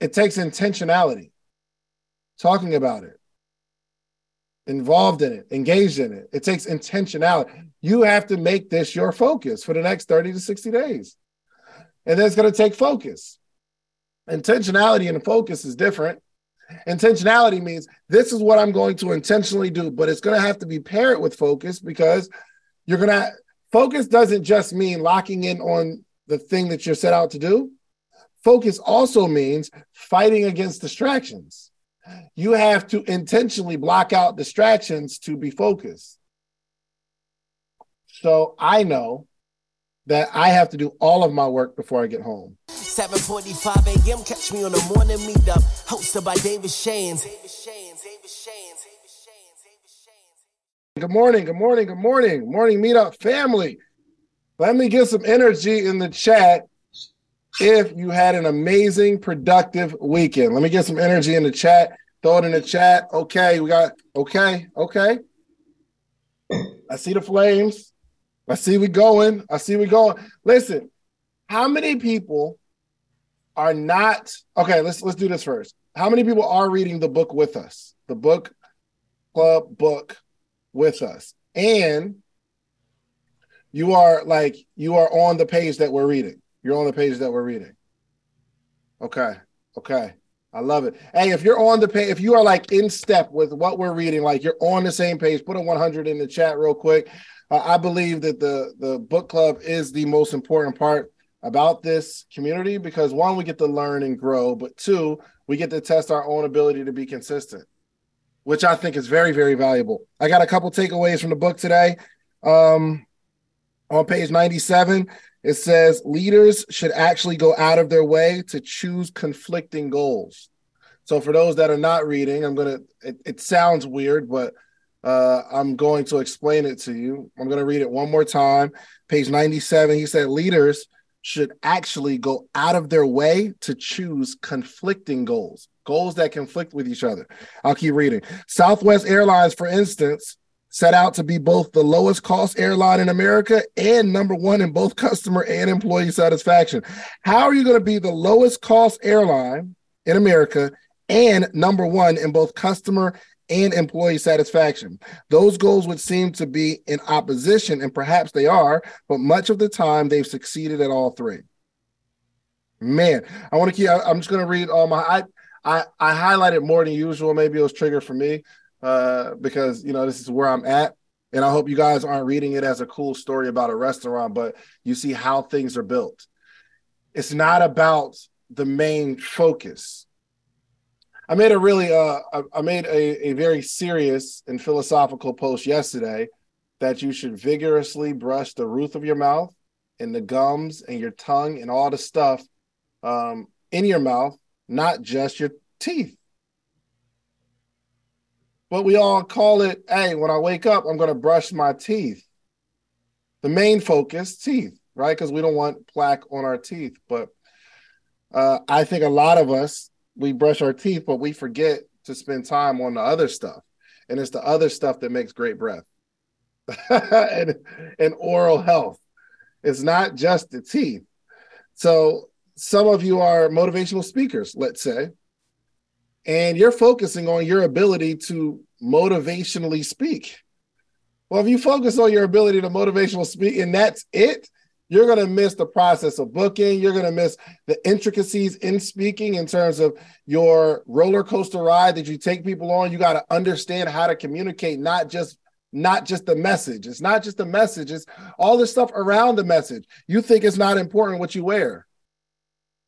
it takes intentionality, talking about it, involved in it, engaged in it. It takes intentionality. You have to make this your focus for the next 30 to 60 days. And then it's going to take focus. Intentionality and focus is different. Intentionality means this is what I'm going to intentionally do, but it's going to have to be paired with focus because you're going to focus doesn't just mean locking in on the thing that you're set out to do. Focus also means fighting against distractions. You have to intentionally block out distractions to be focused. So I know that I have to do all of my work before I get home. 7:45 a.m. Catch me on the morning meetup, hosted by David Shands. Good morning, good morning, good morning, morning meetup family. Let me get some energy in the chat if you had an amazing, productive weekend. Let me get some energy in the chat. Throw it in the chat. Okay, we got okay, okay. I see the flames. I see we going. I see we going. Listen, how many people are not okay? Let's let's do this first. How many people are reading the book with us? The book club book with us, and you are like you are on the page that we're reading. You're on the page that we're reading. Okay. Okay. I love it. Hey, if you're on the page, if you are like in step with what we're reading, like you're on the same page, put a 100 in the chat real quick. Uh, I believe that the the book club is the most important part about this community because one, we get to learn and grow, but two, we get to test our own ability to be consistent, which I think is very, very valuable. I got a couple takeaways from the book today. Um, on page 97, it says leaders should actually go out of their way to choose conflicting goals. So for those that are not reading, I'm gonna. It, it sounds weird, but uh, I'm going to explain it to you. I'm going to read it one more time. Page 97. He said leaders should actually go out of their way to choose conflicting goals, goals that conflict with each other. I'll keep reading. Southwest Airlines, for instance, set out to be both the lowest cost airline in America and number one in both customer and employee satisfaction. How are you going to be the lowest cost airline in America and number one in both customer and employee satisfaction? Those goals would seem to be in opposition, and perhaps they are, but much of the time they've succeeded at all three. Man, I want to keep. I'm just going to read all my. I I I highlighted more than usual. Maybe it was triggered for me uh, because you know this is where I'm at. And I hope you guys aren't reading it as a cool story about a restaurant, but you see how things are built. It's not about the main focus. I made a really uh I made a, a very serious and philosophical post yesterday that you should vigorously brush the roof of your mouth and the gums and your tongue and all the stuff um, in your mouth, not just your teeth. But we all call it, hey, when I wake up, I'm going to brush my teeth. The main focus, teeth, right? Because we don't want plaque on our teeth. But uh, I think a lot of us, we brush our teeth, but we forget to spend time on the other stuff. And it's the other stuff that makes great breath and, and oral health. It's not just the teeth. So some of you are motivational speakers, let's say, and you're focusing on your ability to motivationally speak. Well, if you focus on your ability to motivational speak and that's it, you're going to miss the process of booking. You're going to miss the intricacies in speaking in terms of your roller coaster ride that you take people on. You got to understand how to communicate, not just not just the message. It's not just the message. It's all the stuff around the message. You think it's not important what you wear.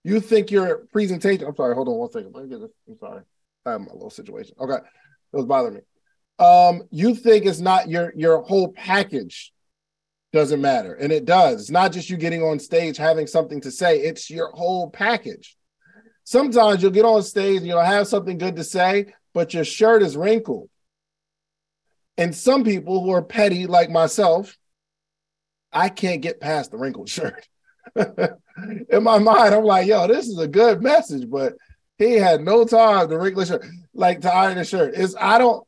You think your presentation. I'm sorry. Hold on one second. Let me get this. I'm sorry. I have my little situation. Okay, it was bothering me. Um, you think it's not your your whole package doesn't matter, and it does. It's not just you getting on stage having something to say. It's your whole package. Sometimes you'll get on stage you'll have something good to say, but your shirt is wrinkled. And some people who are petty like myself, I can't get past the wrinkled shirt. in my mind, I'm like, yo, this is a good message, but he had no time to wrinkle shirt, like to iron the shirt. Is I don't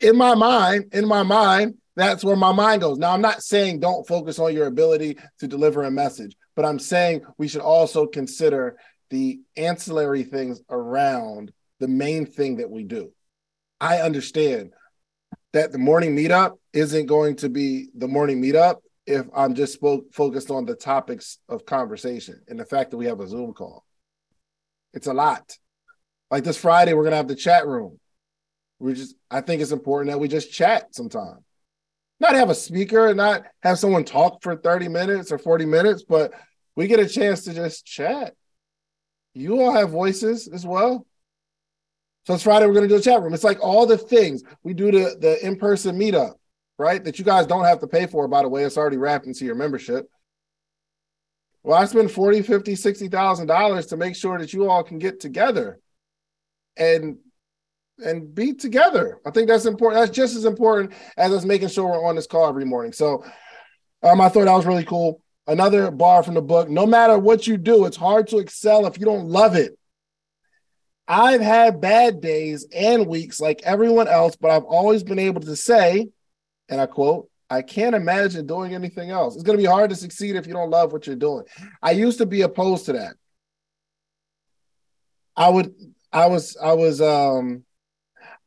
in my mind, in my mind, that's where my mind goes. Now, I'm not saying don't focus on your ability to deliver a message, but I'm saying we should also consider the ancillary things around the main thing that we do. I understand that the morning meetup isn't going to be the morning meetup if I'm just spoke, focused on the topics of conversation and the fact that we have a Zoom call. It's a lot. Like this Friday, we're gonna have the chat room. We just, I think it's important that we just chat sometime. Not have a speaker, and not have someone talk for 30 minutes or 40 minutes, but we get a chance to just chat. You all have voices as well. So it's Friday, we're to do a chat room. It's like all the things we do the, the in person meetup, right? That you guys don't have to pay for, by the way. It's already wrapped into your membership. Well, I spend 40, 50, 60,000 dollars to make sure that you all can get together and and be together. I think that's important. That's just as important as us making sure we're on this call every morning. So um, I thought that was really cool. Another bar from the book. No matter what you do, it's hard to excel if you don't love it. I've had bad days and weeks like everyone else, but I've always been able to say, and I quote, I can't imagine doing anything else. It's going to be hard to succeed if you don't love what you're doing. I used to be opposed to that. I would, I was, I was, um,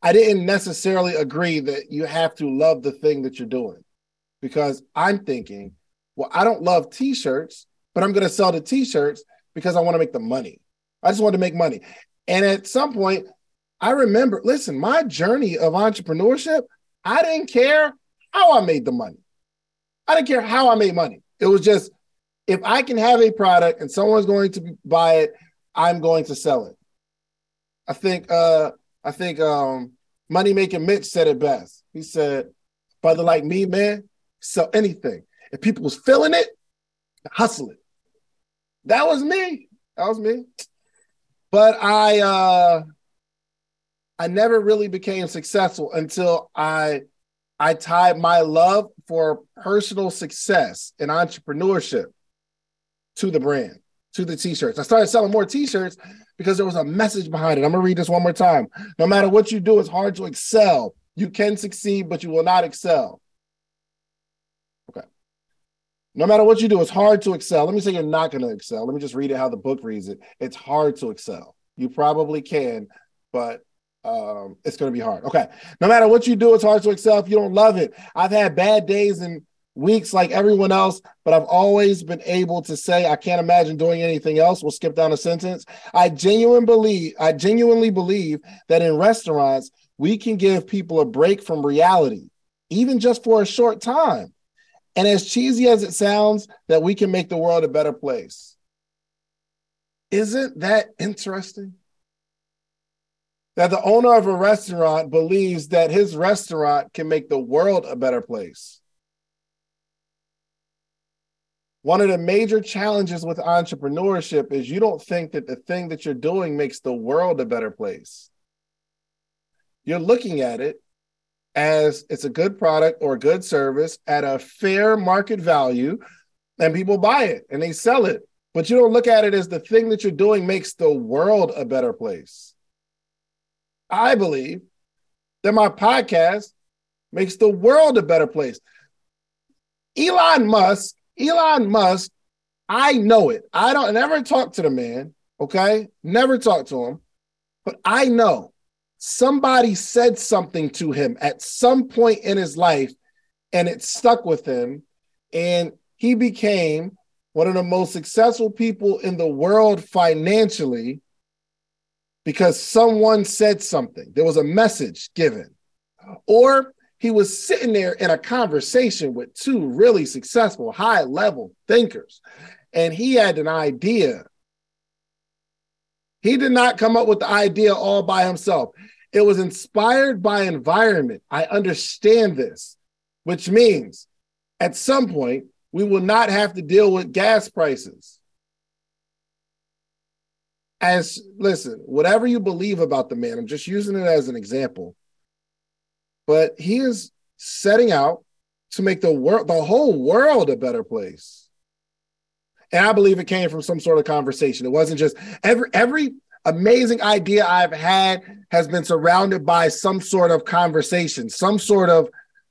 I didn't necessarily agree that you have to love the thing that you're doing because I'm thinking, well, I don't love t shirts, but I'm going to sell the t shirts because I want to make the money. I just want to make money. And at some point, I remember, listen, my journey of entrepreneurship, I didn't care how I made the money. I didn't care how I made money. It was just if I can have a product and someone's going to buy it, I'm going to sell it. I think uh I think um Money Making Mitch said it best. He said, brother like me, man, sell anything. If people was feeling it, hustle it. That was me. That was me. But I uh I never really became successful until I I tied my love for personal success and entrepreneurship to the brand, to the t-shirts. I started selling more t-shirts because there was a message behind it. I'm gonna read this one more time. No matter what you do, it's hard to excel. You can succeed, but you will not excel. Okay. No matter what you do, it's hard to excel. Let me say you're not to excel. Let me just read it how the book reads it. It's hard to excel. You probably can, but um, it's going to be hard. Okay. No matter what you do, it's hard to excel if you don't love it. I've had bad days and weeks like everyone else, but I've always been able to say I can't imagine doing anything else. We'll skip down a sentence. I genuinely believe, I genuinely believe that in restaurants, we can give people a break from reality, even just for a short time. And as cheesy as it sounds, that we can make the world a better place. Isn't that interesting? That the owner of a restaurant believes that his restaurant can make the world a better place. One of the major challenges with entrepreneurship is you don't think that the thing that you're doing makes the world a better place. You're looking at it as it's a good product or good service at a fair market value, and people buy it and they sell it. But you don't look at it as the thing that you're doing makes the world a better place. I believe that my podcast makes the world a better place. Elon Musk, Elon Musk, I know it. I don't never talk to the man, okay? Never talk to him. But I know somebody said something to him at some point in his life and it stuck with him and he became one of the most successful people in the world financially because someone said something there was a message given or he was sitting there in a conversation with two really successful high level thinkers and he had an idea he did not come up with the idea all by himself it was inspired by environment. I understand this, which means at some point we will not have to deal with gas prices. As listen, whatever you believe about the man, I'm just using it as an example. But he is setting out to make the world, the whole world, a better place. And I believe it came from some sort of conversation. It wasn't just every every amazing idea I've had has been surrounded by some sort of conversation, some sort of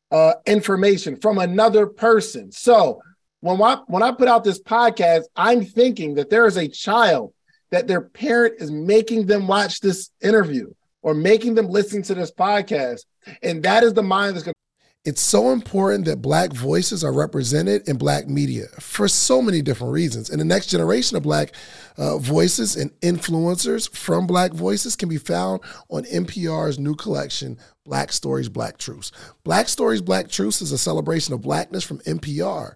uh, information from another person. So when I, when I put out this podcast, I'm thinking that there is a child that their parent is making them watch this interview or making them listen to this podcast. And that is the mind that's going to it's so important that Black voices are represented in Black media for so many different reasons. And the next generation of Black uh, voices and influencers from Black voices can be found on NPR's new collection, Black Stories, Black Truths. Black Stories, Black Truths is a celebration of Blackness from NPR.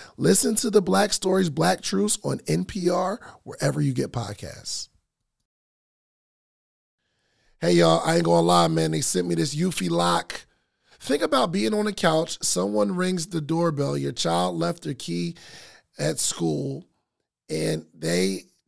Listen to the Black Stories, Black Truths on NPR, wherever you get podcasts. Hey, y'all, I ain't gonna lie, man. They sent me this Eufy lock. Think about being on the couch, someone rings the doorbell, your child left their key at school, and they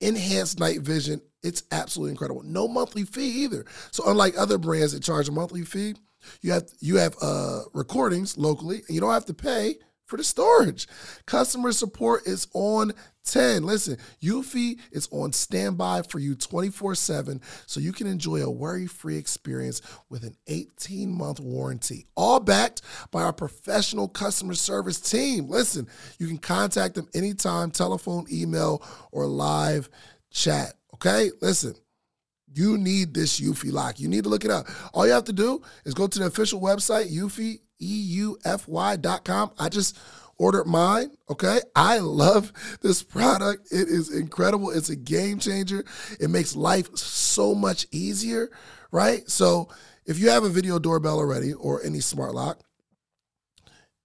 enhanced night vision. It's absolutely incredible. No monthly fee either. So unlike other brands that charge a monthly fee, you have you have uh, recordings locally, and you don't have to pay for the storage. Customer support is on 10. Listen, Eufy is on standby for you 24 7 so you can enjoy a worry free experience with an 18 month warranty, all backed by our professional customer service team. Listen, you can contact them anytime, telephone, email, or live chat. Okay, listen. You need this Eufy lock. You need to look it up. All you have to do is go to the official website, Eufy, E-U-F-Y.com. I just ordered mine. Okay. I love this product. It is incredible. It's a game changer. It makes life so much easier. Right. So if you have a video doorbell already or any smart lock,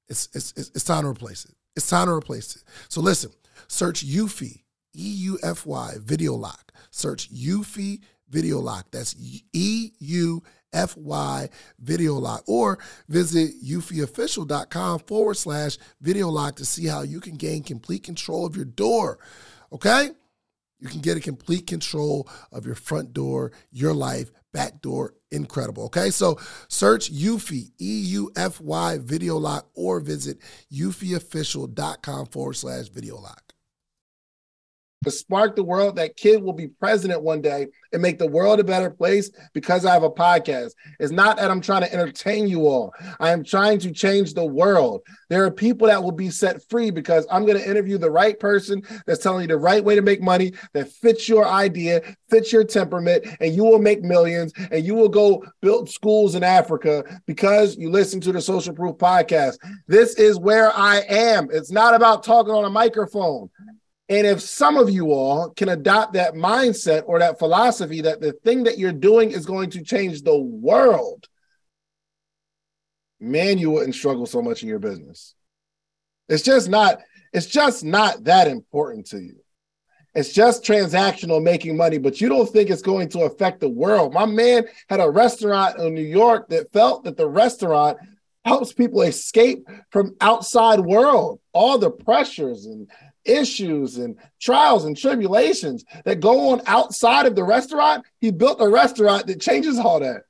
it's, it's, it's time to replace it. It's time to replace it. So listen, search Eufy, E U F Y, video lock. Search Eufy Video Lock. That's E U F Y Video Lock. Or visit eufyofficial.com forward slash video lock to see how you can gain complete control of your door. Okay? You can get a complete control of your front door, your life, back door. Incredible. Okay. So search Eufy, E U F Y Video Lock, or visit eufyofficial.com forward slash video lock to spark the world. That kid will be president one day and make the world a better place because I have a podcast. It's not that I'm trying to entertain you all. I am trying to change the world. There are people that will be set free because I'm going to interview the right person that's telling you the right way to make money that fits your idea, fits your temperament, and you will make millions and you will go build schools in Africa because you listen to the Social Proof podcast. This is where I am. It's not about talking on a microphone. And if some of you all can adopt that mindset or that philosophy that the thing that you're doing is going to change the world, man, you wouldn't struggle so much in your business. It's just not, it's just not that important to you. It's just transactional making money, but you don't think it's going to affect the world. My man had a restaurant in New York that felt that the restaurant helps people escape from outside world, all the pressures and issues and trials and tribulations that go on outside of the restaurant. He built a restaurant that changes all that.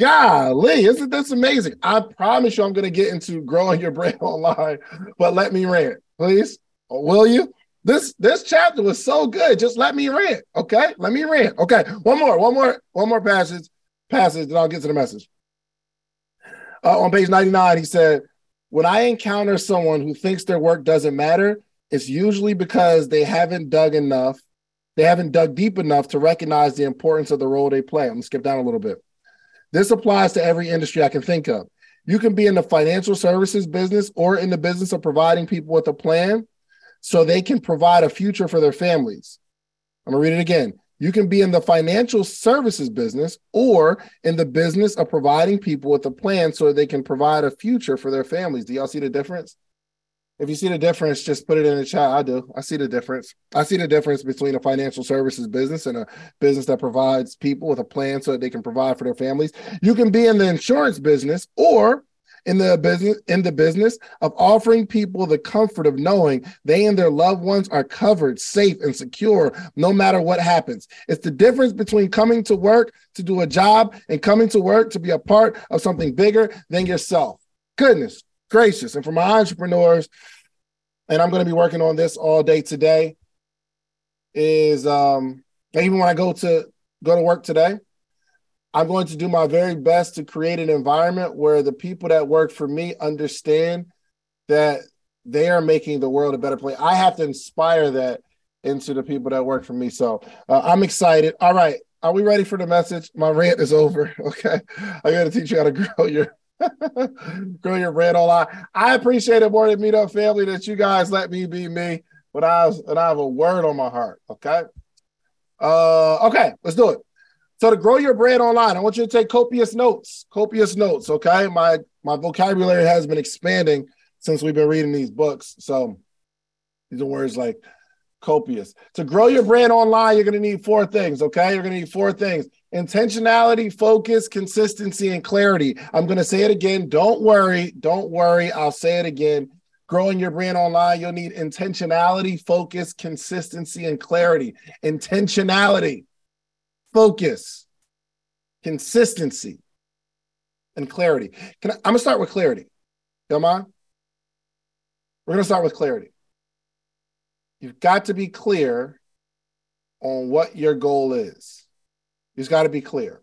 Golly, isn't this amazing? I promise you I'm going to get into growing your brand online, but let me rant, please. Will you? This this chapter was so good. Just let me rant. Okay. Let me rant. Okay. One more, one more, one more passage, passage, and I'll get to the message. Uh, on page 99, he said, When I encounter someone who thinks their work doesn't matter, it's usually because they haven't dug enough, they haven't dug deep enough to recognize the importance of the role they play. I'm gonna skip down a little bit. This applies to every industry I can think of. You can be in the financial services business or in the business of providing people with a plan so they can provide a future for their families. I'm gonna read it again. You can be in the financial services business or in the business of providing people with a plan so they can provide a future for their families. Do y'all see the difference? If you see the difference, just put it in the chat. I do. I see the difference. I see the difference between a financial services business and a business that provides people with a plan so that they can provide for their families. You can be in the insurance business or in the business in the business of offering people the comfort of knowing they and their loved ones are covered, safe, and secure no matter what happens. It's the difference between coming to work to do a job and coming to work to be a part of something bigger than yourself. Goodness gracious. And for my entrepreneurs, and I'm going to be working on this all day today, is um even when I go to go to work today, I'm going to do my very best to create an environment where the people that work for me understand that they are making the world a better place. I have to inspire that into the people that work for me. So uh, I'm excited. All right. Are we ready for the message? My rant is over. Okay. I got to teach you how to grow your grow your brand online. I appreciate it more than Meetup family that you guys let me be me, but I was, and I have a word on my heart. Okay. Uh, okay, let's do it. So to grow your brand online, I want you to take copious notes. Copious notes, okay? My my vocabulary has been expanding since we've been reading these books. So these are words like copious. To grow your brand online, you're going to need four things, okay? You're going to need four things. Intentionality, focus, consistency, and clarity. I'm going to say it again. Don't worry. Don't worry. I'll say it again. Growing your brand online, you'll need intentionality, focus, consistency, and clarity. Intentionality focus, consistency, and clarity. Can I, I'm gonna start with clarity. Come on. We're gonna start with clarity. You've got to be clear on what your goal is. You've got to be clear.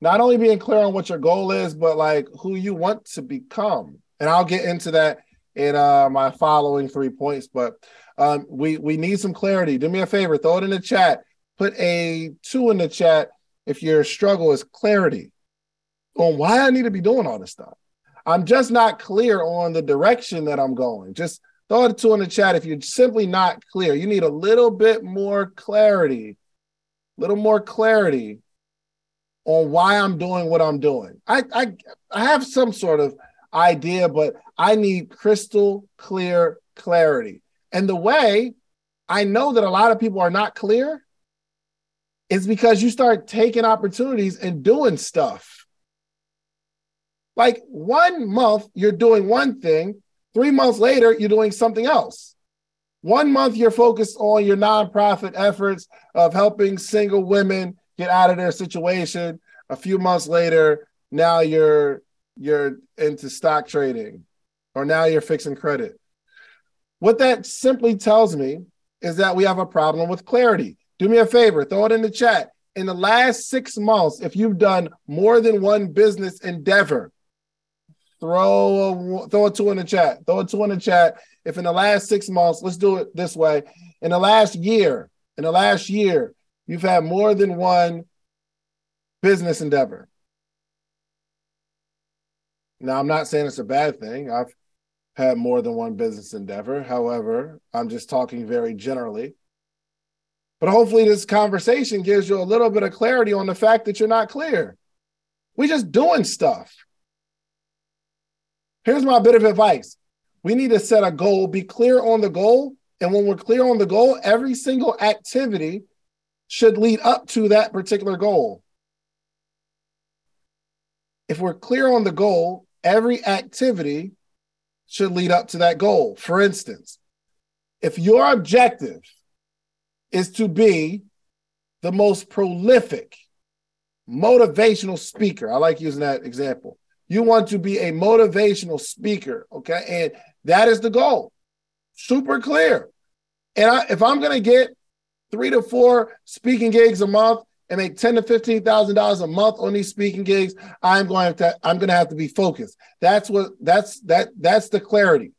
Not only being clear on what your goal is, but like who you want to become. And I'll get into that in uh, my following three points. But um, we we need some clarity. Do me a favor, throw it in the chat put a two in the chat if your struggle is clarity on why I need to be doing all this stuff. I'm just not clear on the direction that I'm going. Just throw a two in the chat if you're simply not clear. You need a little bit more clarity, a little more clarity on why I'm doing what I'm doing. I, I I have some sort of idea, but I need crystal clear clarity. And the way I know that a lot of people are not clear is because you start taking opportunities and doing stuff. Like one month, you're doing one thing, three months later, you're doing something else. One month, you're focused on your nonprofit efforts of helping single women get out of their situation. A few months later, now you're you're into stock trading or now you're fixing credit. What that simply tells me is that we have a problem with clarity. Do me a favor, throw it in the chat. In the last six months, if you've done more than one business endeavor, throw a, throw a two in the chat. Throw a two in the chat. If in the last six months, let's do it this way. In the last year, in the last year, you've had more than one business endeavor. Now, I'm not saying it's a bad thing. I've had more than one business endeavor. However, I'm just talking very generally. But hopefully, this conversation gives you a little bit of clarity on the fact that you're not clear. We're just doing stuff. Here's my bit of advice we need to set a goal, be clear on the goal. And when we're clear on the goal, every single activity should lead up to that particular goal. If we're clear on the goal, every activity should lead up to that goal. For instance, if your objective is to be the most prolific motivational speaker, I like using that example. You want to be a motivational speaker, okay? And that is the goal. Super clear. And I, if I'm going to get three to four speaking gigs a month and make ten to fifteen thousand dollars a month on these speaking gigs, I'm going to I'm going to have to be focused. That's what that's that that's the clarity.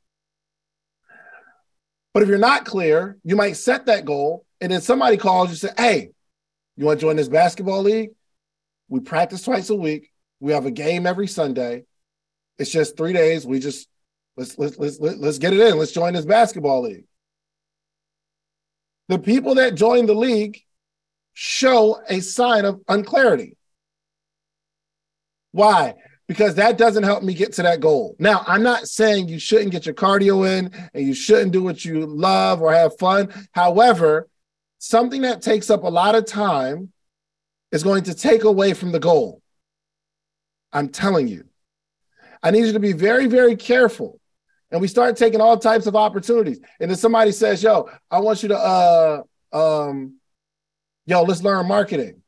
But if you're not clear, you might set that goal, and then somebody calls you and say, "Hey, you want to join this basketball league? We practice twice a week. We have a game every Sunday. It's just three days. We just let's let's let's let's get it in. Let's join this basketball league." The people that join the league show a sign of unclarity. Why? Because that doesn't help me get to that goal. Now, I'm not saying you shouldn't get your cardio in and you shouldn't do what you love or have fun. However, something that takes up a lot of time is going to take away from the goal. I'm telling you. I need you to be very, very careful. And we start taking all types of opportunities. And then somebody says, Yo, I want you to uh um yo, let's learn marketing.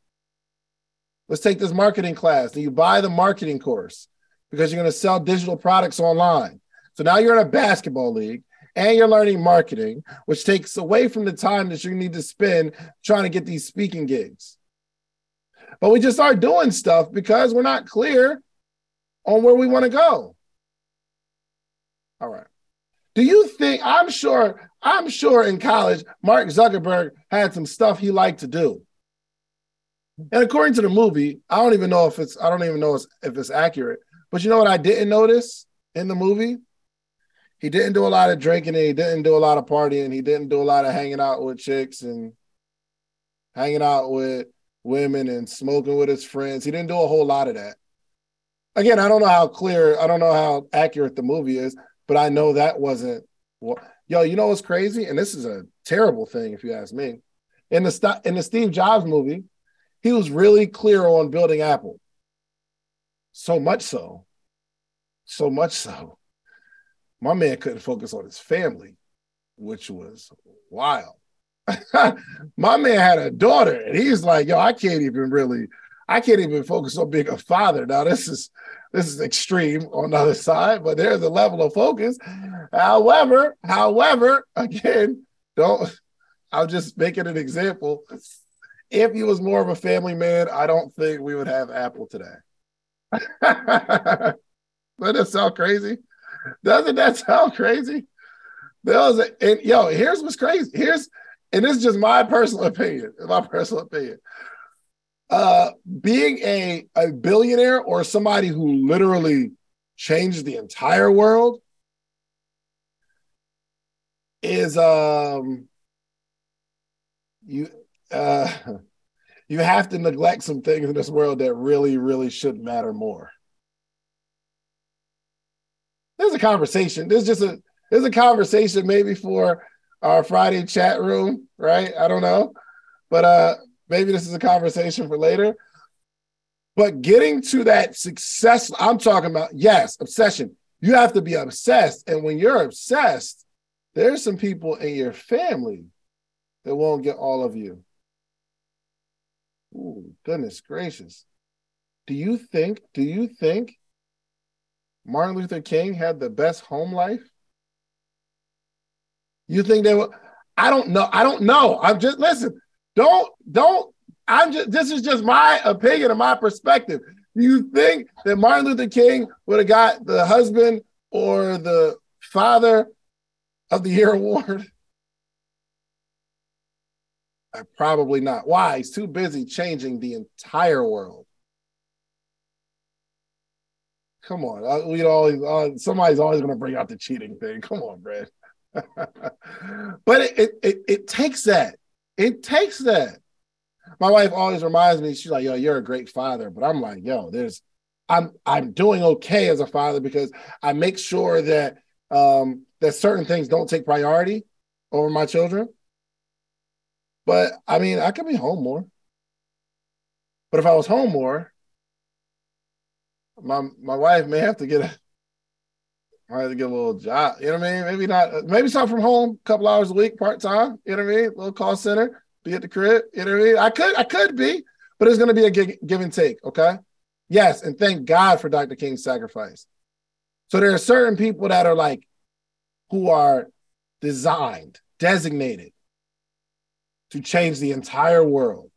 Let's take this marketing class. And you buy the marketing course because you're going to sell digital products online. So now you're in a basketball league and you're learning marketing, which takes away from the time that you need to spend trying to get these speaking gigs. But we just start doing stuff because we're not clear on where we want to go. All right. Do you think I'm sure I'm sure in college Mark Zuckerberg had some stuff he liked to do. And according to the movie, I don't even know if it's I don't even know if it's accurate. But you know what I didn't notice in the movie? He didn't do a lot of drinking and he didn't do a lot of partying. He didn't do a lot of hanging out with chicks and hanging out with women and smoking with his friends. He didn't do a whole lot of that. Again, I don't know how clear, I don't know how accurate the movie is, but I know that wasn't what yo, you know what's crazy? And this is a terrible thing if you ask me. In the in the Steve Jobs movie, he was really clear on building Apple. So much so, so much so, my man couldn't focus on his family, which was wild. my man had a daughter, and he's like, "Yo, I can't even really, I can't even focus on being a father." Now, this is this is extreme on the other side, but there's a level of focus. However, however, again, don't I'll just make it an example. If he was more of a family man, I don't think we would have Apple today. Doesn't that sound crazy? Doesn't that sound crazy? There was a, and yo, here's what's crazy. Here's and this is just my personal opinion. My personal opinion uh, being a, a billionaire or somebody who literally changed the entire world is um you uh you have to neglect some things in this world that really really should matter more there's a conversation there's just a there's a conversation maybe for our friday chat room right i don't know but uh maybe this is a conversation for later. But getting to that success, I'm talking about, yes, obsession. You have to be obsessed. And when you're obsessed, there's some people in your family that won't get all of you. Ooh, goodness gracious. Do you think, do you think Martin Luther King had the best home life? You think they were? I don't know. I don't know. I'm just listen. Don't don't. I'm just. This is just my opinion and my perspective. Do you think that Martin Luther King would have got the husband or the father of the year award? Probably not. Why? He's too busy changing the entire world. Come on, uh, we always uh, somebody's always going to bring out the cheating thing. Come on, Brad. but it, it, it it takes that. It takes that. My wife always reminds me, she's like, yo, you're a great father. But I'm like, yo, there's I'm I'm doing okay as a father because I make sure that um, that certain things don't take priority over my children. But I mean, I could be home more. But if I was home more, my my wife may have to get a I have to get a little job. You know what I mean? Maybe not. Maybe start from home, a couple hours a week, part time. You know what I mean? A little call center, be at the crib. You know what I mean? I could, I could be, but it's going to be a give and take. Okay. Yes, and thank God for Dr. King's sacrifice. So there are certain people that are like, who are designed, designated to change the entire world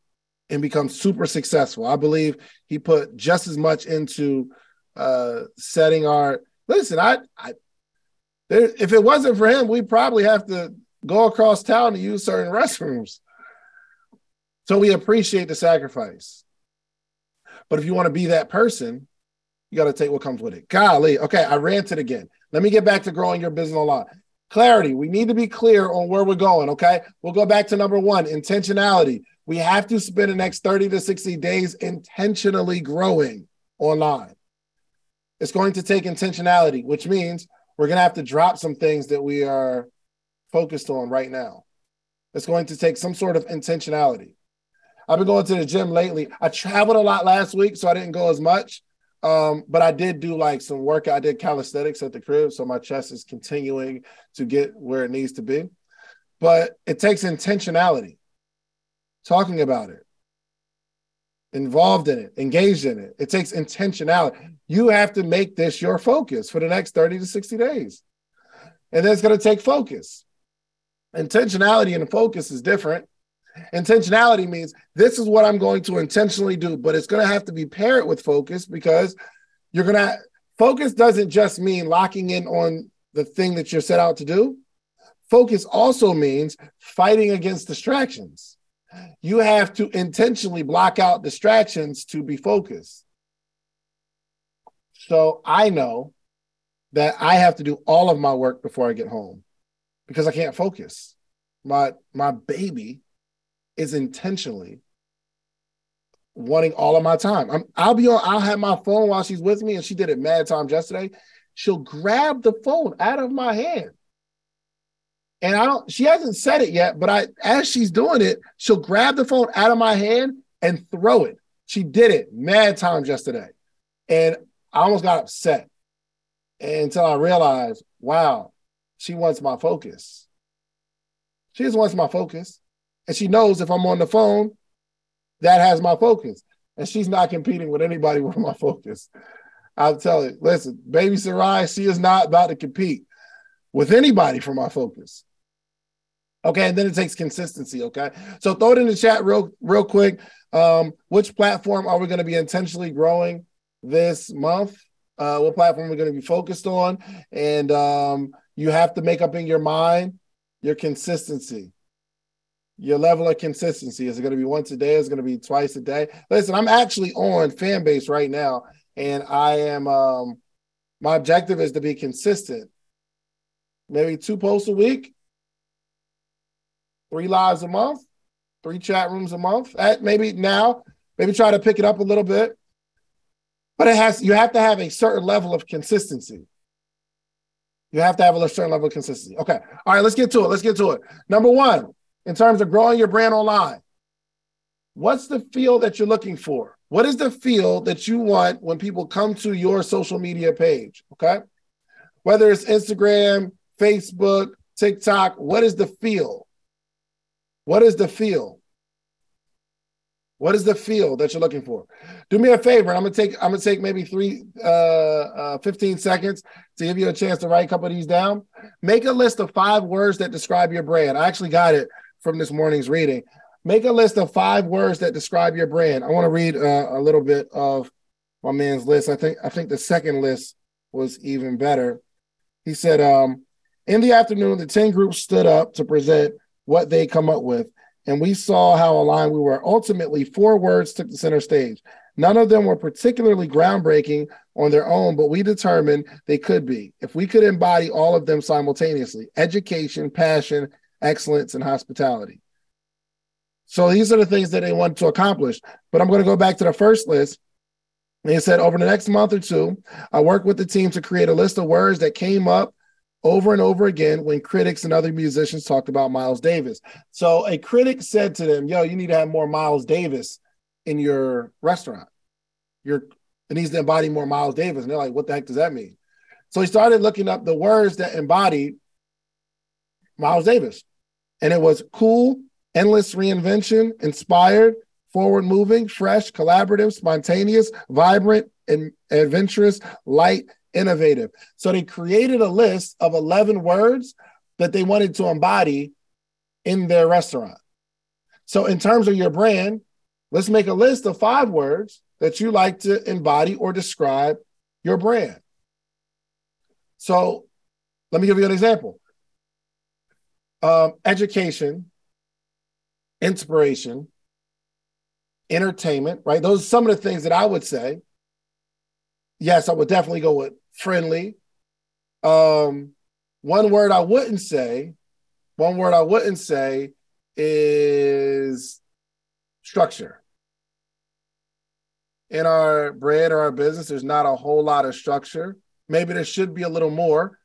and become super successful. I believe he put just as much into uh, setting our listen, I, I there, if it wasn't for him, we probably have to go across town to use certain restrooms. So we appreciate the sacrifice. But if you want to be that person, you got to take what comes with it. Golly. Okay, I ranted again. Let me get back to growing your business online. Clarity. We need to be clear on where we're going. Okay. We'll go back to number one intentionality. We have to spend the next 30 to 60 days intentionally growing online. It's going to take intentionality, which means we're going to have to drop some things that we are focused on right now. It's going to take some sort of intentionality. I've been going to the gym lately. I traveled a lot last week, so I didn't go as much. Um, but I did do like some work. I did calisthenics at the crib, so my chest is continuing to get where it needs to be. But it takes intentionality, talking about it, involved in it, engaged in it. It takes intentionality. You have to make this your focus for the next 30 to 60 days. And then it's going to take focus. Intentionality and focus is different. Intentionality means this is what I'm going to intentionally do, but it's going to have to be paired with focus because you're going to focus doesn't just mean locking in on the thing that you're set out to do. Focus also means fighting against distractions you have to intentionally block out distractions to be focused. So I know that I have to do all of my work before I get home because I can't focus. My my baby is intentionally wanting all of my time. I'm, I'll be on. I'll have my phone while she's with me, and she did it mad times yesterday. She'll grab the phone out of my hand and I don't, she hasn't said it yet, but I, as she's doing it, she'll grab the phone out of my hand and throw it. She did it mad times yesterday. And I almost got upset until I realized, wow, she wants my focus. She just wants my focus. And she knows if I'm on the phone, that has my focus. And she's not competing with anybody with my focus. I'll tell you, listen, baby Sarai, she is not about to compete with anybody for my focus. Okay, and then it takes consistency. Okay, so throw it in the chat real real quick. Um, which platform are we going to be intentionally growing this month? Uh, what platform are we're going to be focused on? And um, you have to make up in your mind your consistency, your level of consistency. Is it going to be once a day? Is it going to be twice a day? Listen, I'm actually on Fanbase right now, and I am. Um, my objective is to be consistent. Maybe two posts a week three lives a month, three chat rooms a month. At maybe now, maybe try to pick it up a little bit. But it has you have to have a certain level of consistency. You have to have a certain level of consistency. Okay. All right, let's get to it. Let's get to it. Number one, in terms of growing your brand online, what's the feel that you're looking for? What is the feel that you want when people come to your social media page? Okay. Whether it's Instagram, Facebook, TikTok, what is the feel? What is the feel? What is the feel that you're looking for? Do me a favor. I'm gonna take I'm gonna take maybe three uh, uh 15 seconds to give you a chance to write a couple of these down. Make a list of five words that describe your brand. I actually got it from this morning's reading. Make a list of five words that describe your brand. I want to read uh, a little bit of my man's list. I think I think the second list was even better. He said, um, in the afternoon, the 10 groups stood up to present what they come up with. And we saw how aligned we were. Ultimately, four words took the center stage. None of them were particularly groundbreaking on their own, but we determined they could be if we could embody all of them simultaneously education, passion, excellence, and hospitality. So these are the things that they wanted to accomplish. But I'm going to go back to the first list. He said, over the next month or two, I worked with the team to create a list of words that came up over and over again when critics and other musicians talked about Miles Davis. So a critic said to them, Yo, you need to have more Miles Davis in your restaurant. Your it needs to embody more Miles Davis. And they're like, what the heck does that mean? So he started looking up the words that embodied Miles Davis. And it was cool, endless reinvention, inspired, forward moving, fresh, collaborative, spontaneous, vibrant, and adventurous, light, innovative. So they created a list of 11 words that they wanted to embody in their restaurant. So, in terms of your brand, let's make a list of five words that you like to embody or describe your brand. So, let me give you an example um, education, inspiration, entertainment, right? Those are some of the things that I would say. Yes, I would definitely go with friendly. Um, one word I wouldn't say, one word I wouldn't say is structure. In our brand or our business, there's not a whole lot of structure. Maybe there should be a little more,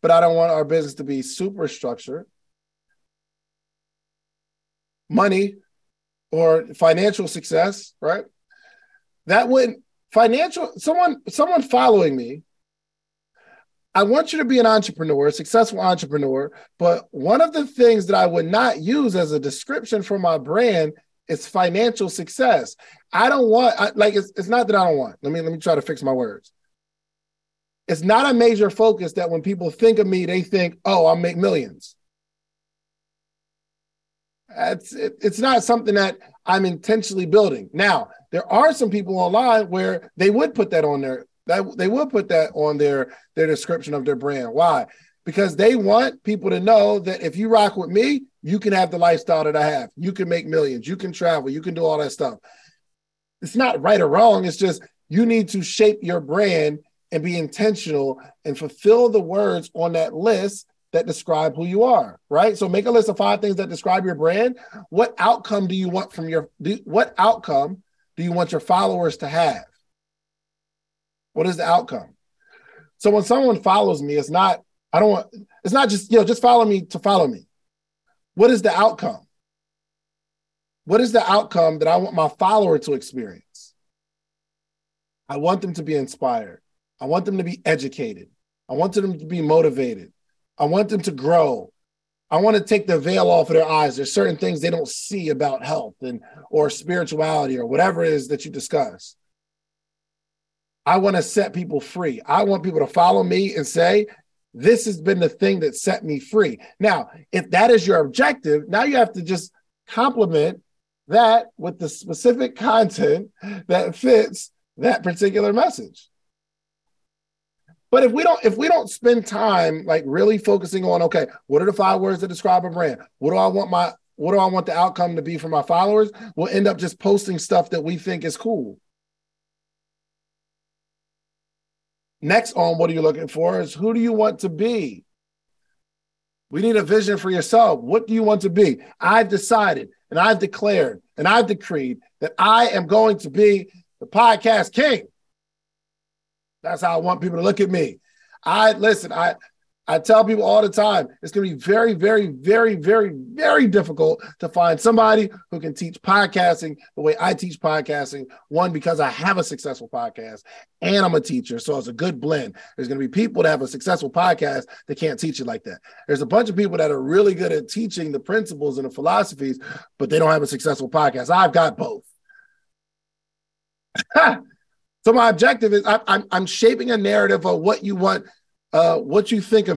but I don't want our business to be super structured. Money, or financial success, right? That would financial someone someone following me. I want you to be an entrepreneur, a successful entrepreneur, but one of the things that I would not use as a description for my brand is financial success. I don't want I, like it's, it's not that I don't want. Let me let me try to fix my words. It's not a major focus that when people think of me, they think, "Oh, I'll make millions. It's it, it's not something that I'm intentionally building. Now, there are some people online where they would put that on their that they will put that on their their description of their brand. Why? Because they want people to know that if you rock with me, you can have the lifestyle that I have. You can make millions. You can travel. You can do all that stuff. It's not right or wrong. It's just you need to shape your brand and be intentional and fulfill the words on that list that describe who you are, right? So make a list of five things that describe your brand. What outcome do you want from your do, what outcome do you want your followers to have? What is the outcome? So when someone follows me, it's not I don't want it's not just, you know, just follow me to follow me. What is the outcome? What is the outcome that I want my follower to experience? I want them to be inspired. I want them to be educated. I want them to be motivated. I want them to grow. I want to take the veil off of their eyes. There's certain things they don't see about health and or spirituality or whatever it is that you discuss. I want to set people free. I want people to follow me and say, this has been the thing that set me free. Now, if that is your objective, now you have to just complement that with the specific content that fits that particular message. But if we don't, if we don't spend time like really focusing on, okay, what are the five words that describe a brand? What do I want my what do I want the outcome to be for my followers? We'll end up just posting stuff that we think is cool. Next on what are you looking for is who do you want to be? We need a vision for yourself. What do you want to be? I've decided and I've declared and I've decreed that I am going to be the podcast king. That's how I want people to look at me. I listen, I I tell people all the time, it's going to be very, very, very, very, very difficult to find somebody who can teach podcasting the way I teach podcasting. One, because I have a successful podcast and I'm a teacher. So it's a good blend. There's going to be people that have a successful podcast that can't teach it like that. There's a bunch of people that are really good at teaching the principles and the philosophies, but they don't have a successful podcast. I've got both. So my objective is I, I'm I'm shaping a narrative of what you want, uh, what you think of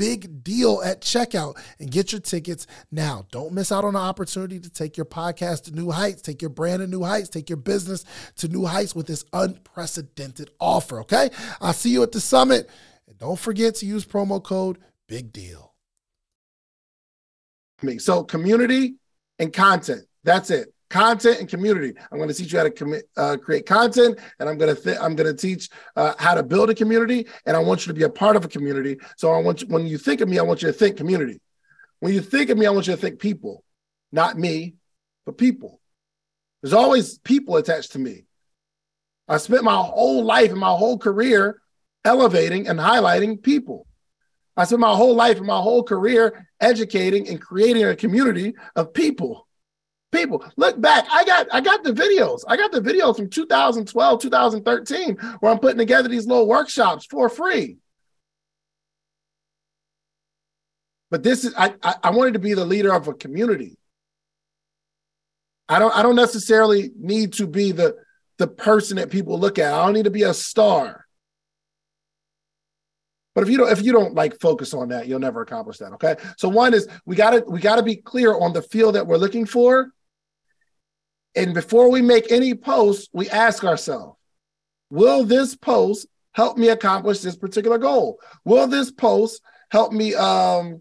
big deal at checkout and get your tickets now. Don't miss out on the opportunity to take your podcast to new heights, take your brand to new heights, take your business to new heights with this unprecedented offer, okay? I'll see you at the summit. And don't forget to use promo code big deal. Me, so, community and content. That's it content and community. I'm going to teach you how to uh, create content, and I'm going to th- I'm going to teach uh, how to build a community. And I want you to be a part of a community. So I want you, when you think of me, I want you to think community. When you think of me, I want you to think people, not me, but people. There's always people attached to me. I spent my whole life and my whole career elevating and highlighting people. I spent my whole life and my whole career educating and creating a community of people people look back. I got i got the videos. I got the videos from 2012 2013 where i'm putting together these little workshops for free. But this is i i, I wanted to be the leader of a community. I don't i don't necessarily need to be the the person that people look at. I don't need to be a star. But if you don't if you don't like focus on that you'll never accomplish that okay? So one is we got to we got to be clear on the field that we're looking for and before we make any post, we ask ourselves, will this post help me accomplish this particular goal? Will this post help me um,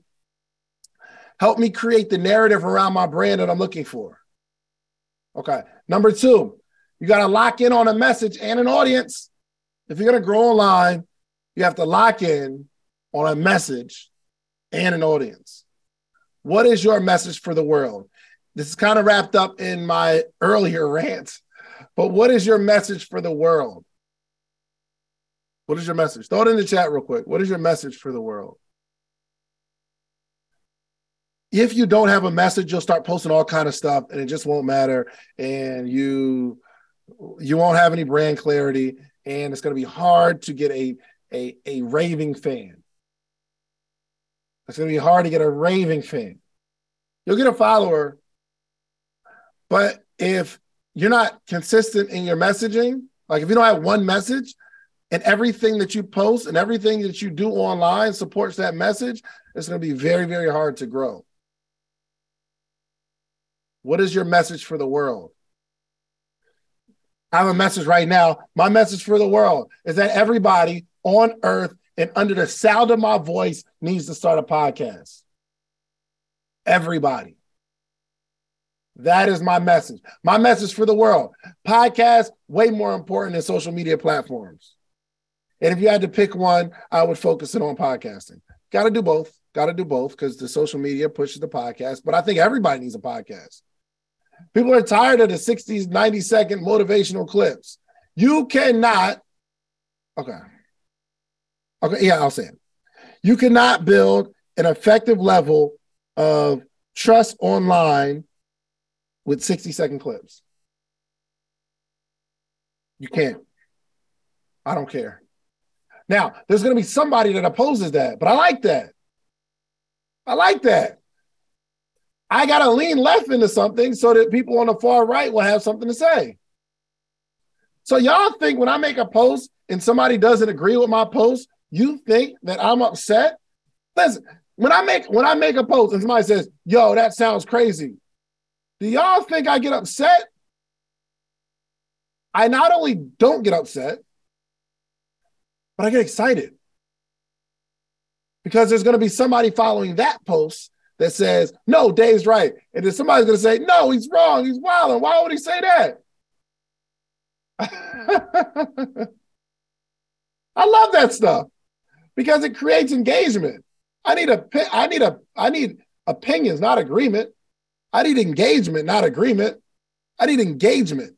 help me create the narrative around my brand that I'm looking for? Okay. Number two, you got to lock in on a message and an audience. If you're going to grow online, you have to lock in on a message and an audience. What is your message for the world? This is kind of wrapped up in my earlier rant, but what is your message for the world? What is your message? Throw it in the chat real quick. What is your message for the world? If you don't have a message, you'll start posting all kind of stuff and it just won't matter and you you won't have any brand clarity and it's going to be hard to get a a, a raving fan. It's going to be hard to get a raving fan. You'll get a follower, but if you're not consistent in your messaging, like if you don't have one message and everything that you post and everything that you do online supports that message, it's going to be very, very hard to grow. What is your message for the world? I have a message right now. My message for the world is that everybody on earth and under the sound of my voice needs to start a podcast. Everybody. That is my message. My message for the world. Podcast way more important than social media platforms. And if you had to pick one, I would focus it on podcasting. Got to do both. Got to do both because the social media pushes the podcast. But I think everybody needs a podcast. People are tired of the 60s, 90 second motivational clips. You cannot, okay. Okay, yeah, I'll say it. You cannot build an effective level of trust online with 60 second clips. You can't. I don't care. Now, there's going to be somebody that opposes that, but I like that. I like that. I got to lean left into something so that people on the far right will have something to say. So, y'all think when I make a post and somebody doesn't agree with my post, you think that I'm upset? Listen, when I make when I make a post and somebody says, "Yo, that sounds crazy," do y'all think I get upset? I not only don't get upset, but I get excited because there's going to be somebody following that post that says, "No, Dave's right," and then somebody's going to say, "No, he's wrong. He's wilding. Why would he say that?" I love that stuff because it creates engagement. I need a I need a I need opinions, not agreement. I need engagement, not agreement. I need engagement.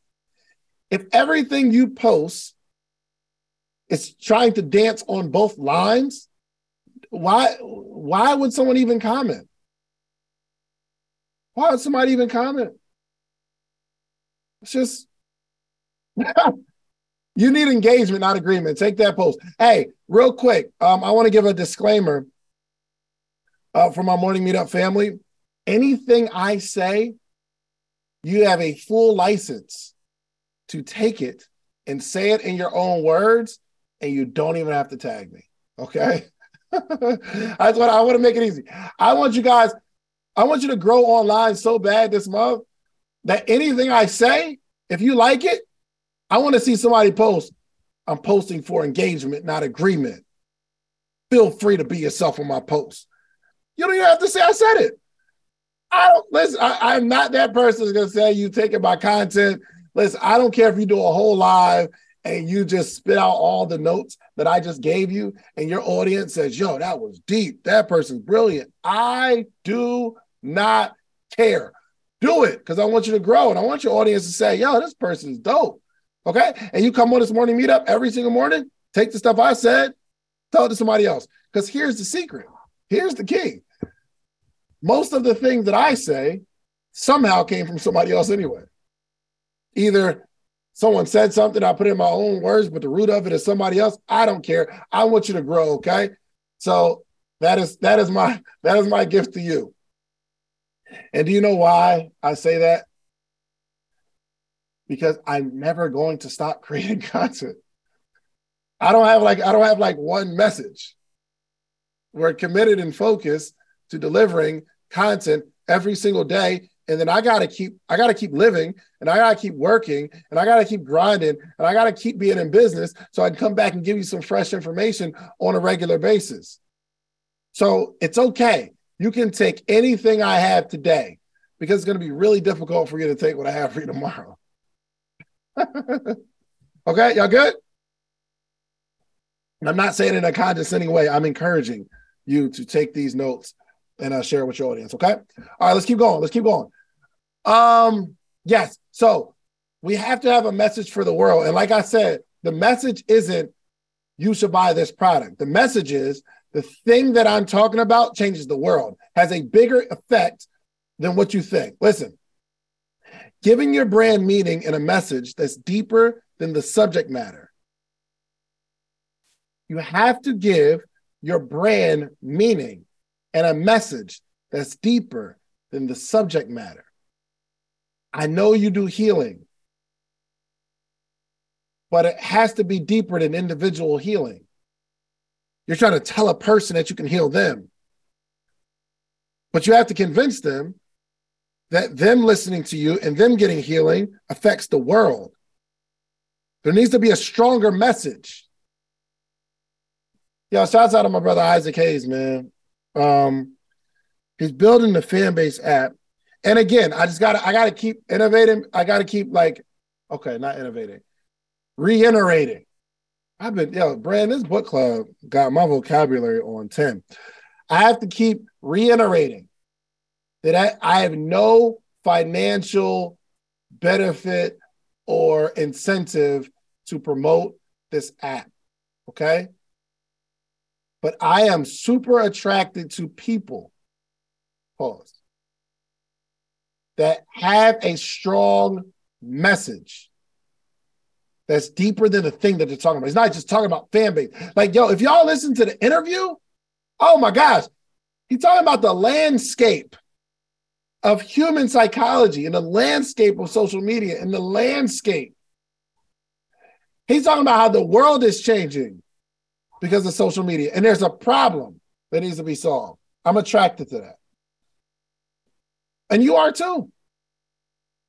If everything you post is trying to dance on both lines, why why would someone even comment? Why would somebody even comment? It's just you need engagement, not agreement. Take that post. Hey, real quick, um, I want to give a disclaimer uh, for my morning meetup family. Anything I say, you have a full license to take it and say it in your own words, and you don't even have to tag me. Okay. That's what I want to make it easy. I want you guys, I want you to grow online so bad this month that anything I say, if you like it, I want to see somebody post, I'm posting for engagement, not agreement. Feel free to be yourself on my post. You don't even have to say I said it. I don't listen. I, am not that person who's gonna say you taking my content. Listen, I don't care if you do a whole live and you just spit out all the notes that I just gave you, and your audience says, "Yo, that was deep. That person's brilliant." I do not care. Do it because I want you to grow, and I want your audience to say, "Yo, this person's dope." Okay. And you come on this morning meetup every single morning, take the stuff I said, tell it to somebody else. Because here's the secret. Here's the key. Most of the things that I say somehow came from somebody else anyway. Either someone said something, I put in my own words, but the root of it is somebody else. I don't care. I want you to grow. Okay. So that is that is my that is my gift to you. And do you know why I say that? because I'm never going to stop creating content. I don't have like I don't have like one message. We're committed and focused to delivering content every single day and then I got to keep I got to keep living and I got to keep working and I got to keep grinding and I got to keep being in business so I can come back and give you some fresh information on a regular basis. So it's okay. You can take anything I have today because it's going to be really difficult for you to take what I have for you tomorrow. okay, y'all good? I'm not saying in a condescending way. I'm encouraging you to take these notes and uh, share with your audience. Okay. All right, let's keep going. Let's keep going. Um, yes. So we have to have a message for the world. And like I said, the message isn't you should buy this product. The message is the thing that I'm talking about changes the world, has a bigger effect than what you think. Listen, giving your brand meaning in a message that's deeper than the subject matter. You have to give your brand meaning. And a message that's deeper than the subject matter. I know you do healing, but it has to be deeper than individual healing. You're trying to tell a person that you can heal them, but you have to convince them that them listening to you and them getting healing affects the world. There needs to be a stronger message. Yo, shouts out to my brother Isaac Hayes, man. Um, he's building the Fanbase app. And again, I just gotta I gotta keep innovating. I gotta keep like, okay, not innovating, reiterating. I've been, yo, Brand, this book club got my vocabulary on 10. I have to keep reiterating that I, I have no financial benefit or incentive to promote this app. Okay. But I am super attracted to people, pause, that have a strong message that's deeper than the thing that they're talking about. It's not just talking about Fanbase. Like, yo, if y'all listen to the interview, oh my gosh, he's talking about the landscape of human psychology and the landscape of social media and the landscape. He's talking about how the world is changing because of social media. And there's a problem that needs to be solved. I'm attracted to that. And you are too.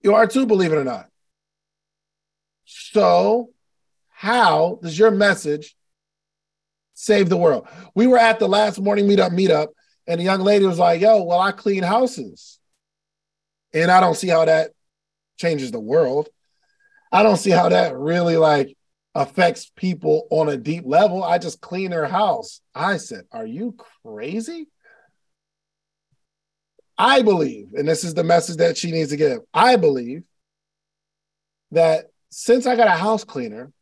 You are too, believe it or not. So, how does your message save the world? We were at the last morning meetup meetup, and a young lady was like, Yo, well, I clean houses. And I don't see how that changes the world. I don't see how that really like affects people on a deep level. I just clean their house. I said, Are you crazy? I believe, and this is the message that she needs to give. I believe that since I got a house cleaner,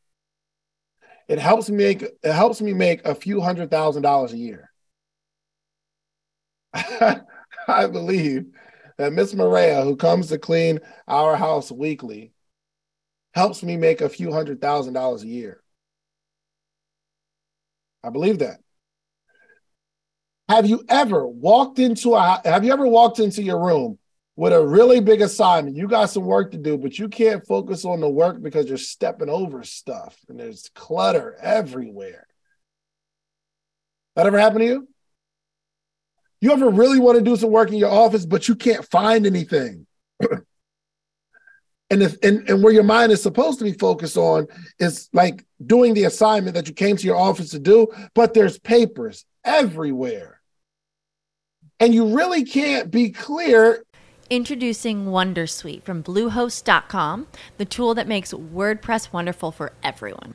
it helps me make it helps me make a few hundred thousand dollars a year. I believe that Miss Maria, who comes to clean our house weekly, helps me make a few hundred thousand dollars a year. I believe that. Have you ever walked into a have you ever walked into your room with a really big assignment? You got some work to do, but you can't focus on the work because you're stepping over stuff and there's clutter everywhere. That ever happened to you? You ever really want to do some work in your office, but you can't find anything? and if and, and where your mind is supposed to be focused on is like doing the assignment that you came to your office to do, but there's papers everywhere. And you really can't be clear. Introducing Wondersuite from Bluehost.com, the tool that makes WordPress wonderful for everyone.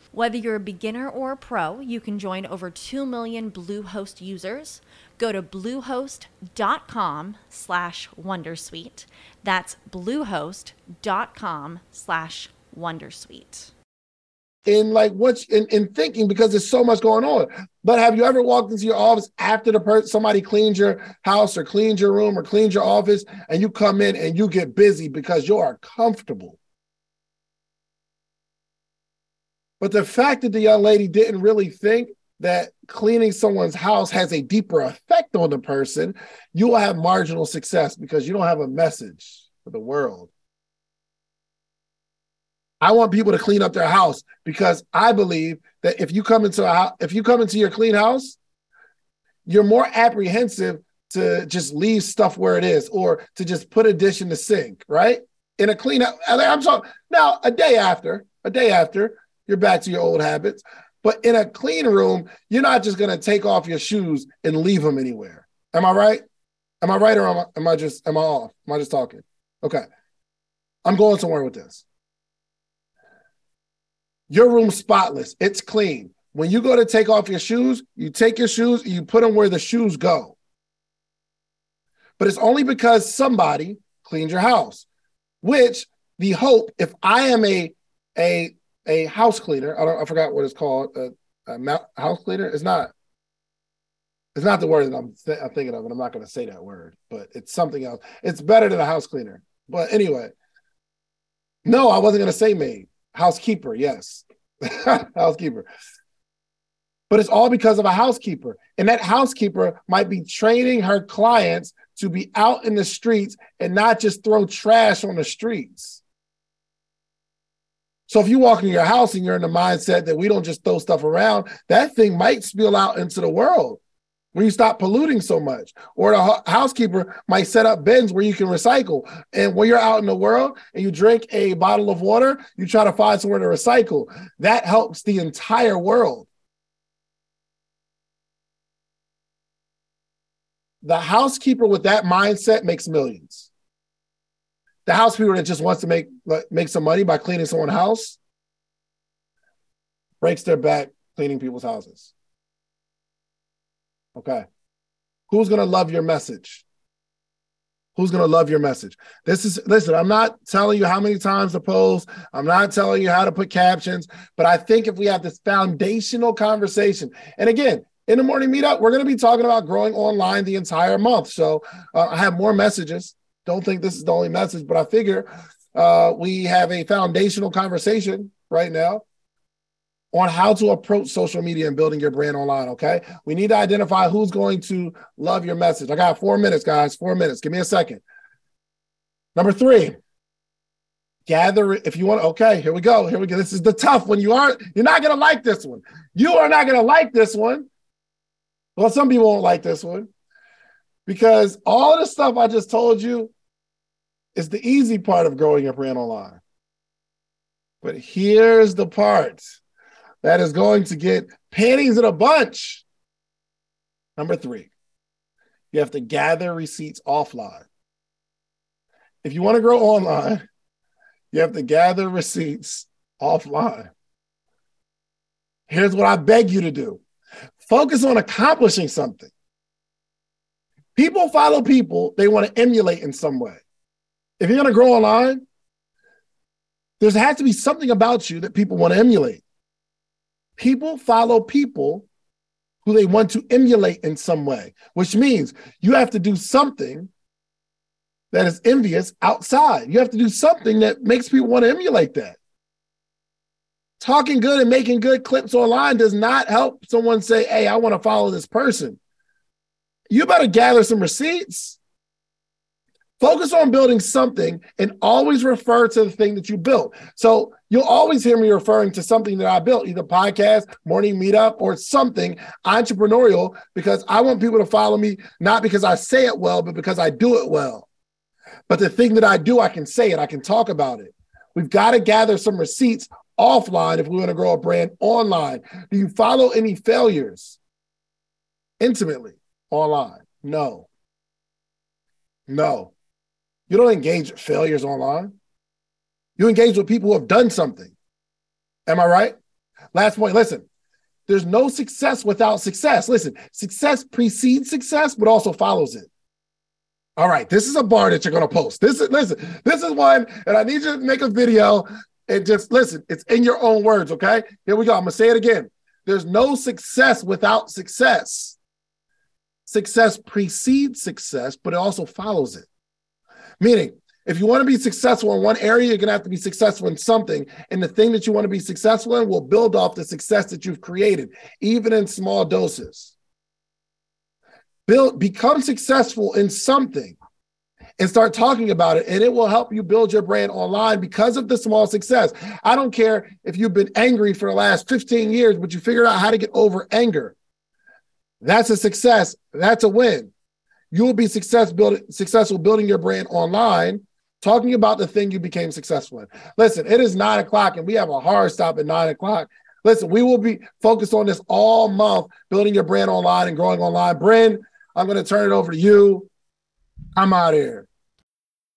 Whether you're a beginner or a pro, you can join over 2 million Bluehost users. Go to bluehost.com slash wondersuite. That's bluehost.com slash wondersuite in like what's in, in thinking because there's so much going on. But have you ever walked into your office after the person somebody cleaned your house or cleaned your room or cleaned your office and you come in and you get busy because you are comfortable? But the fact that the young lady didn't really think that cleaning someone's house has a deeper effect on the person, you will have marginal success because you don't have a message for the world. I want people to clean up their house because I believe that if you come into a if you come into your clean house, you're more apprehensive to just leave stuff where it is or to just put a dish in the sink, right? In a clean I'm talking now a day after, a day after, you're back to your old habits. But in a clean room, you're not just gonna take off your shoes and leave them anywhere. Am I right? Am I right or am I, am I just am I off? Am I just talking? Okay. I'm going somewhere with this. Your room's spotless, it's clean. When you go to take off your shoes, you take your shoes and you put them where the shoes go. But it's only because somebody cleaned your house, which the hope, if I am a a a house cleaner, I don't I forgot what it's called, uh, a, a house cleaner. It's not it's not the word that I'm, th- I'm thinking of, and I'm not going to say that word, but it's something else. It's better than a house cleaner. But anyway, no, I wasn't going to say maid. Housekeeper, yes. housekeeper. But it's all because of a housekeeper. And that housekeeper might be training her clients to be out in the streets and not just throw trash on the streets. So if you walk into your house and you're in the mindset that we don't just throw stuff around, that thing might spill out into the world when you stop polluting so much. Or the housekeeper might set up bins where you can recycle. And when you're out in the world and you drink a bottle of water, you try to find somewhere to recycle. That helps the entire world. The housekeeper with that mindset makes millions. The housekeeper that just wants to make make some money by cleaning someone's house breaks their back cleaning people's houses. Okay. Who's going to love your message? Who's going to love your message? This is, listen, I'm not telling you how many times to post. I'm not telling you how to put captions, but I think if we have this foundational conversation, and again, in the morning meetup, we're going to be talking about growing online the entire month. So uh, I have more messages. Don't think this is the only message, but I figure uh, we have a foundational conversation right now on how to approach social media and building your brand online. Okay. We need to identify who's going to love your message. I got four minutes, guys. Four minutes. Give me a second. Number three, gather if you want. Okay, here we go. Here we go. This is the tough one. You aren't, you're not to like this one. You are not to like this one. Well, some people won't like this one because all the stuff I just told you is the easy part of growing your brand online. But here's the part that is going to get panties in a bunch. Number three, you have to gather receipts offline. If you want to grow online, you have to gather receipts offline. Here's what I beg you to do focus on accomplishing something. People follow people they want to emulate in some way. If you're going to grow online, there has to be something about you that people want to emulate. People follow people who they want to emulate in some way, which means you have to do something that is envious outside. You have to do something that makes people want to emulate that. Talking good and making good clips online does not help someone say, Hey, I want to follow this person. You better gather some receipts. Focus on building something and always refer to the thing that you built. So you'll always hear me referring to something that I built, either podcast, morning meetup, or something entrepreneurial, because I want people to follow me, not because I say it well, but because I do it well. But the thing that I do, I can say it, I can talk about it. We've got to gather some receipts offline if we want to grow a brand online. Do you follow any failures intimately online? No. No. You don't engage failures online. You engage with people who have done something. Am I right? Last point. Listen, there's no success without success. Listen, success precedes success, but also follows it. All right, this is a bar that you're to post. This is listen. This is one, and I need you to make a video and just listen. It's in your own words. Okay, here we go. I'm to say it again. There's no success without success. Success precedes success, but it also follows it. Meaning, if you want to be successful in one area, you're going to have to be successful in something. And the thing that you want to be successful in will build off the success that you've created, even in small doses. Build, become successful in something and start talking about it, and it will help you build your brand online because of the small success. I don't care if you've been angry for the last 15 years, but you figured out how to get over anger. That's a success. That's a win you will be success building, successful building your brand online, talking about the thing you became successful in. Listen, it is nine o'clock and we have a hard stop at nine o'clock. Listen, we will be focused on this all month, building your brand online and growing online. Bryn, I'm going to turn it over to you. I'm out here.